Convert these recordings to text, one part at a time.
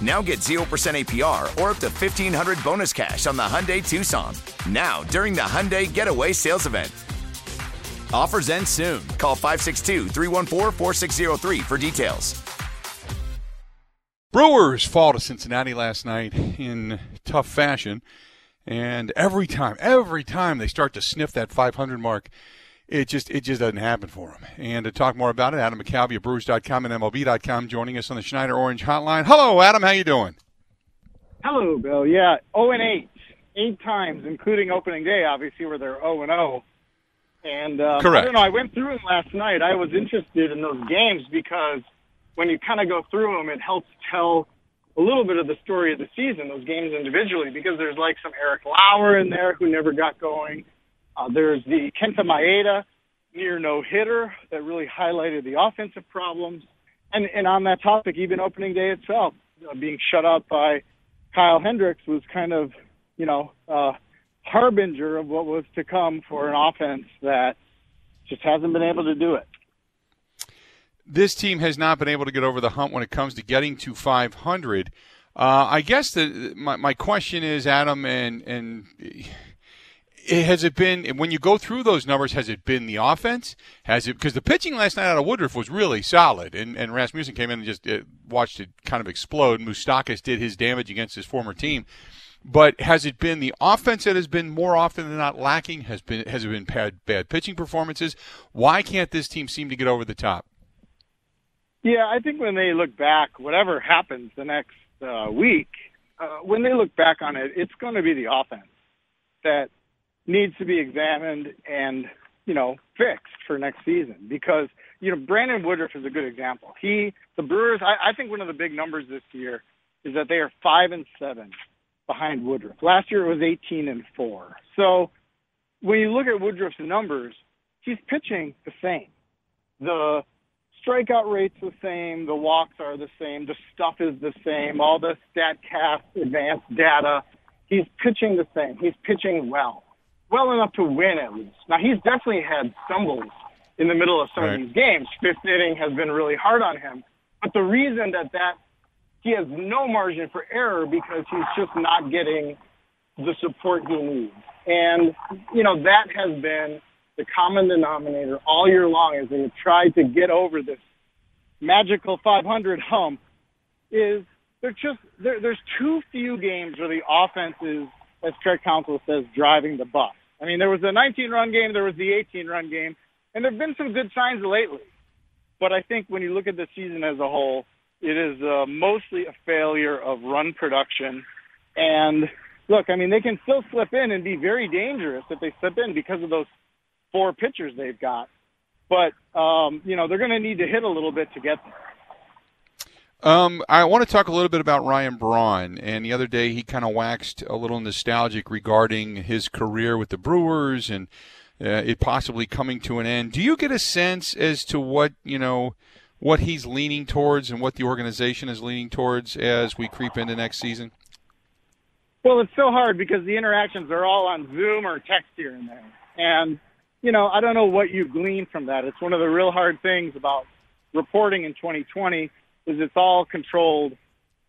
Now get 0% APR or up to 1500 bonus cash on the Hyundai Tucson. Now, during the Hyundai Getaway Sales Event. Offers end soon. Call 562 314 4603 for details. Brewers fall to Cincinnati last night in tough fashion. And every time, every time they start to sniff that 500 mark, it just it just doesn't happen for them. And to talk more about it, Adam McCalvy of Brewers.com and MLB.com joining us on the Schneider Orange Hotline. Hello, Adam. How you doing? Hello, Bill. Yeah, 0 and 8, eight times, including opening day, obviously, where they're 0 and 0. And uh, Correct. I don't know. I went through them last night. I was interested in those games because when you kind of go through them, it helps tell a little bit of the story of the season. Those games individually, because there's like some Eric Lauer in there who never got going. Uh, there's the Kenta Maeda near no hitter that really highlighted the offensive problems. And, and on that topic, even opening day itself, uh, being shut out by Kyle Hendricks was kind of, you know, uh, harbinger of what was to come for an offense that just hasn't been able to do it. This team has not been able to get over the hump when it comes to getting to 500. Uh, I guess the my, my question is, Adam, and and has it been when you go through those numbers? Has it been the offense? Has it because the pitching last night out of Woodruff was really solid, and and Rasmussen came in and just uh, watched it kind of explode. Moustakas did his damage against his former team, but has it been the offense that has been more often than not lacking? Has been has it been bad bad pitching performances? Why can't this team seem to get over the top? Yeah, I think when they look back, whatever happens the next uh, week, uh, when they look back on it, it's going to be the offense that needs to be examined and you know fixed for next season because you know Brandon Woodruff is a good example. He the Brewers I, I think one of the big numbers this year is that they are five and seven behind Woodruff. Last year it was eighteen and four. So when you look at Woodruff's numbers, he's pitching the same. The strikeout rate's the same, the walks are the same, the stuff is the same, all the StatCast advanced data. He's pitching the same. He's pitching well well enough to win at least. Now he's definitely had stumbles in the middle of some Right. of these games. Fifth inning has been really hard on him, but the reason that that he has no margin for error because he's just not getting the support he needs, and you know that has been the common denominator all year long as they have tried to get over this magical 500 hump. Is they're just there, there's too few games where the offense is, as Craig Counsell says, driving the bus. I mean, there was the 19 run game, there was the 18 run game, and there have been some good signs lately. But I think when you look at the season as a whole, it is uh, mostly a failure of run production. And look, I mean, they can still slip in and be very dangerous if they slip in because of those four pitchers they've got. But um, you know, they're going to need to hit a little bit to get there. Um, I want to talk a little bit about Ryan Braun. And the other day, he kind of waxed a little nostalgic regarding his career with the Brewers and uh, it possibly coming to an end. Do you get a sense as to what you know, what he's leaning towards and what the organization is leaning towards as we creep into next season? Well, it's so hard because the interactions are all on Zoom or text here and there. And, you know, I don't know what you glean from that. It's one of the real hard things about reporting in 2020 is it's all controlled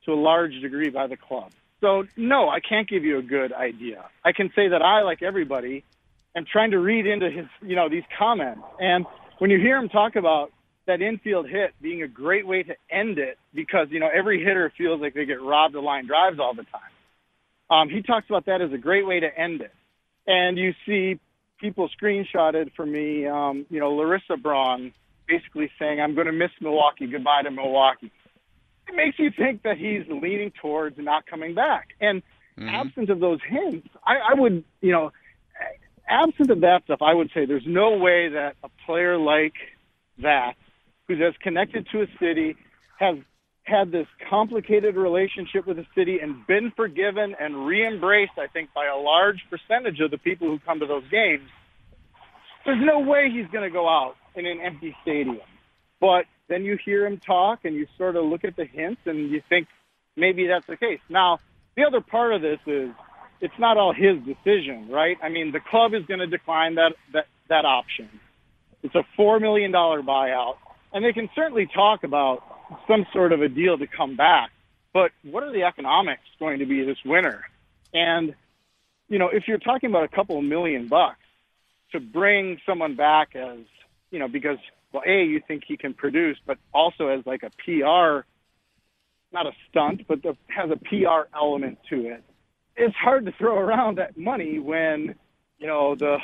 to a large degree by the club. So no, I can't give you a good idea. I can say that I, like everybody, am trying to read into his, you know, these comments. And when you hear him talk about that infield hit being a great way to end it, because you know every hitter feels like they get robbed of line drives all the time. Um, he talks about that as a great way to end it. And you see people screenshotted for me, um, you know, Larisa Braun basically saying, I'm going to miss Milwaukee. Goodbye to Milwaukee. It makes you think that he's leaning towards not coming back. And mm-hmm. absent of those hints, I, I would, you know, absent of that stuff, I would say there's no way that a player like that, who's as connected to a city, has had this complicated relationship with the city and been forgiven and re-embraced, I think, by a large percentage of the people who come to those games. There's no way he's going to go out in an empty stadium. But then you hear him talk and you sort of look at the hints and you think maybe that's the case. Now, the other part of this is it's not all his decision, right? I mean, the club is going to decline that, that, that option. It's a $4 million buyout. And they can certainly talk about some sort of a deal to come back. But what are the economics going to be this winter? And, you know, if you're talking about a couple of million bucks to bring someone back as, you know, because, well, A, you think he can produce, but also as like a PR, not a stunt, but the, has a PR element to it. It's hard to throw around that money when, you know, the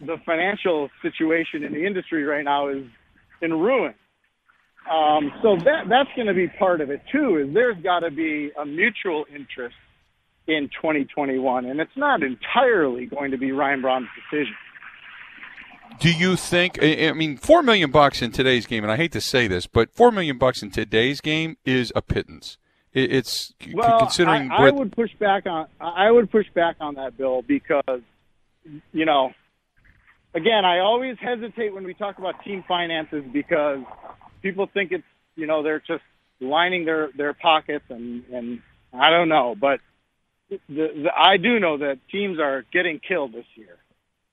the financial situation in the industry right now is in ruin. Um, so that that's going to be part of it too. Is there's got to be a mutual interest in 2021, and it's not entirely going to be Ryan Braun's decision. Do you think? I mean, four million bucks in today's game, and I hate to say this, but four million bucks in today's game is a pittance. It's well, considering. I, I would push back on. I would push back on that bill because, you know, again, I always hesitate when we talk about team finances because people think it's you know they're just lining their their pockets and and I don't know, but the, the I do know that teams are getting killed this year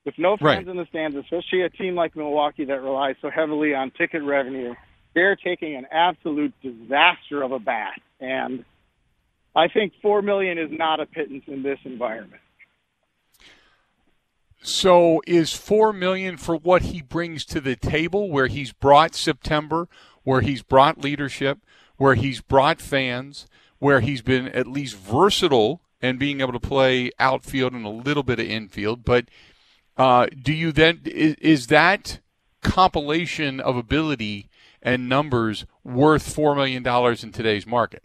with no fans right. in the stands, especially a team like Milwaukee that relies so heavily on ticket revenue. They're taking an absolute disaster of a bat, and I think four million is not a pittance in this environment. So is four million for what he brings to the table, where he's brought September, where he's brought leadership, where he's brought fans, where he's been at least versatile and being able to play outfield and a little bit of infield. But uh, do you then is, is that compilation of ability and numbers worth four million dollars in today's market?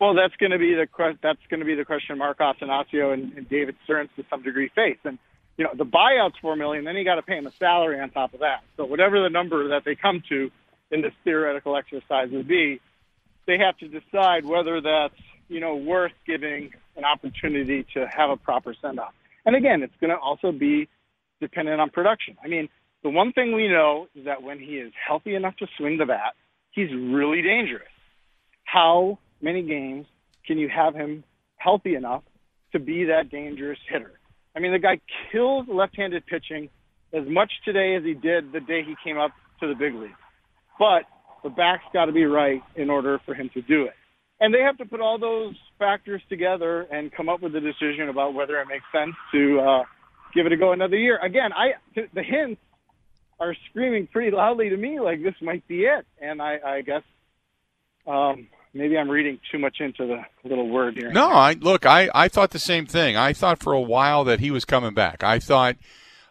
Well, that's going to be the that's going to be the question Mark Attanasio and, and David Stearns to some degree face. And you know, the buyout's four million, then you got to pay him a salary on top of that. So whatever the number that they come to in this theoretical exercise would be, they have to decide whether that's you know worth giving an opportunity to have a proper send off. And again, it's going to also be dependent on production. I mean, the one thing we know is that when he is healthy enough to swing the bat, he's really dangerous. How many games can you have him healthy enough to be that dangerous hitter? I mean, the guy kills left-handed pitching as much today as he did the day he came up to the big league. But the back's got to be right in order for him to do it. And they have to put all those factors together and come up with a decision about whether it makes sense to uh, give it a go another year. Again, I the hints are screaming pretty loudly to me like this might be it, and I, I guess um, maybe I'm reading too much into the little word here. No, I look, I, I thought the same thing. I thought for a while that he was coming back. I thought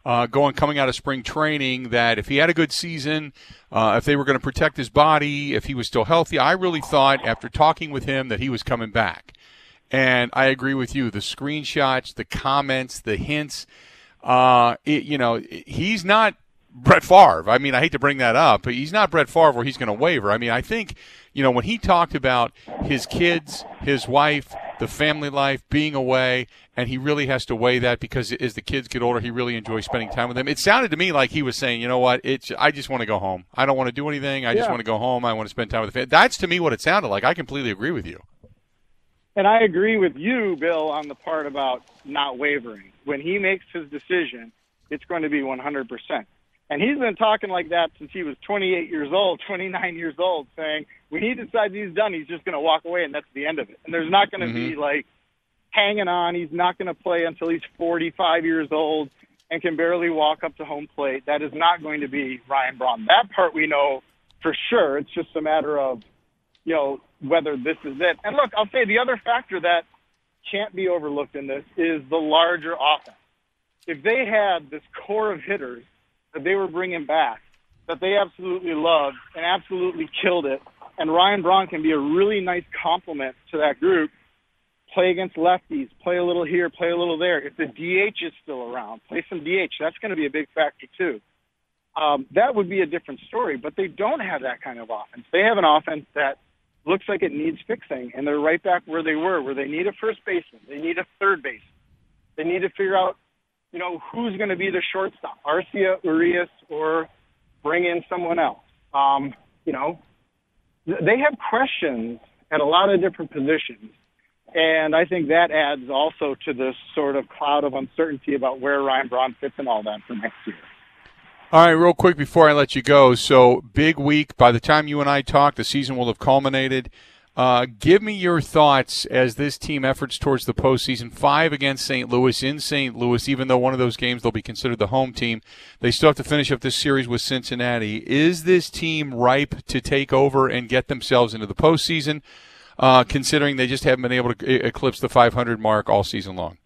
uh, going coming out of spring training that if he had a good season, uh, if they were going to protect his body, if he was still healthy, I really thought after talking with him that he was coming back. And I agree with you. The screenshots, the comments, the hints. Uh, it, you know, he's not Brett Favre. I mean, I hate to bring that up, but he's not Brett Favre where he's going to waver. I mean, I think, you know, when he talked about his kids, his wife, the family life, being away, and he really has to weigh that because as the kids get older, he really enjoys spending time with them. It sounded to me like he was saying, you know what, it's I just want to go home. I don't want to do anything. I yeah. just want to go home. I want to spend time with the family. That's to me what it sounded like. I completely agree with you. And I agree with you, Bill, on the part about not wavering. When he makes his decision, it's going to be 100%. And he's been talking like that since he was 28 years old, 29 years old, saying, when he decides he's done, he's just going to walk away and that's the end of it. And there's not going to mm-hmm. be like hanging on. He's not going to play until he's 45 years old and can barely walk up to home plate. That is not going to be Ryan Braun. That part we know for sure. It's just a matter of, you know, whether this is it. And look, I'll say the other factor that can't be overlooked in this is the larger offense. If they had this core of hitters that they were bringing back, that they absolutely loved and absolutely killed it, and Ryan Braun can be a really nice complement to that group, play against lefties, play a little here, play a little there. If the DH is still around, play some DH. That's going to be a big factor too. Um, that would be a different story. But they don't have that kind of offense. They have an offense that looks like it needs fixing, and they're right back where they were, where they need a first baseman, they need a third baseman, they need to figure out, you know, who's going to be the shortstop, Arcia, Urias, or bring in someone else. Um, you know, they have questions at a lot of different positions and I think that adds also to this sort of cloud of uncertainty about where Ryan Braun fits and all that for next year. All right, real quick before I let you go. So, big week. By the time you and I talk, the season will have culminated. Uh, give me your thoughts as this team efforts towards the postseason. Five against St. Louis in St. Louis, even though one of those games they'll be considered the home team. They still have to finish up this series with Cincinnati. Is this team ripe to take over and get themselves into the postseason? uh, considering they just haven't been able to eclipse the 500 mark all season long?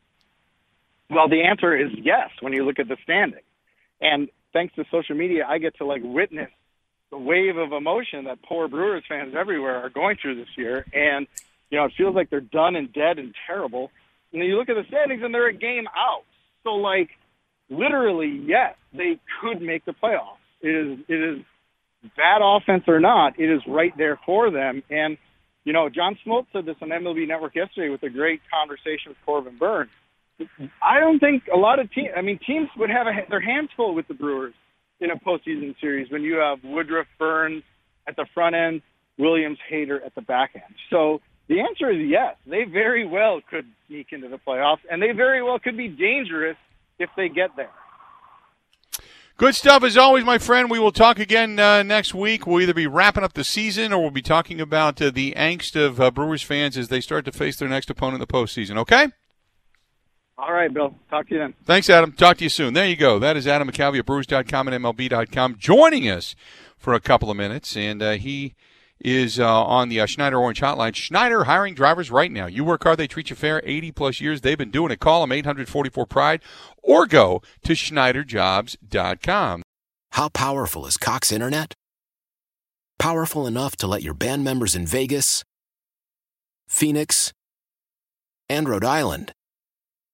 Well, the answer is yes when you look at the standing. And thanks to social media, I get to like witness the wave of emotion that poor Brewers fans everywhere are going through this year. And, you know, it feels like they're done and dead and terrible. And then you look at the standings and they're a game out. So, like, literally, yes, they could make the playoffs. It is, it is bad offense or not, it is right there for them. And you know, John Smoltz said this on MLB Network yesterday with a great conversation with Corbin Burnes. I don't think a lot of teams, I mean, teams would have a, their hands full with the Brewers in a postseason series when you have Woodruff, Burnes at the front end, Williams, Hader at the back end. So the answer is yes. They very well could sneak into the playoffs, and they very well could be dangerous if they get there. Good stuff as always, my friend. We will talk again uh, next week. We'll either be wrapping up the season or we'll be talking about uh, the angst of uh, Brewers fans as they start to face their next opponent in the postseason. Okay? All right, Bill. Talk to you then. Thanks, Adam. Talk to you soon. There you go. That is Adam McCalvy at Brewers.com and MLB.com joining us for a couple of minutes. And uh, he is uh, on the uh, Schneider Orange Hotline. Schneider hiring drivers right now. You work hard, they treat you fair. 80 plus years they've been doing it. Call them 844 Pride or go to SchneiderJobs.com. How powerful is Cox Internet? Powerful enough to let your band members in Vegas, Phoenix, and Rhode Island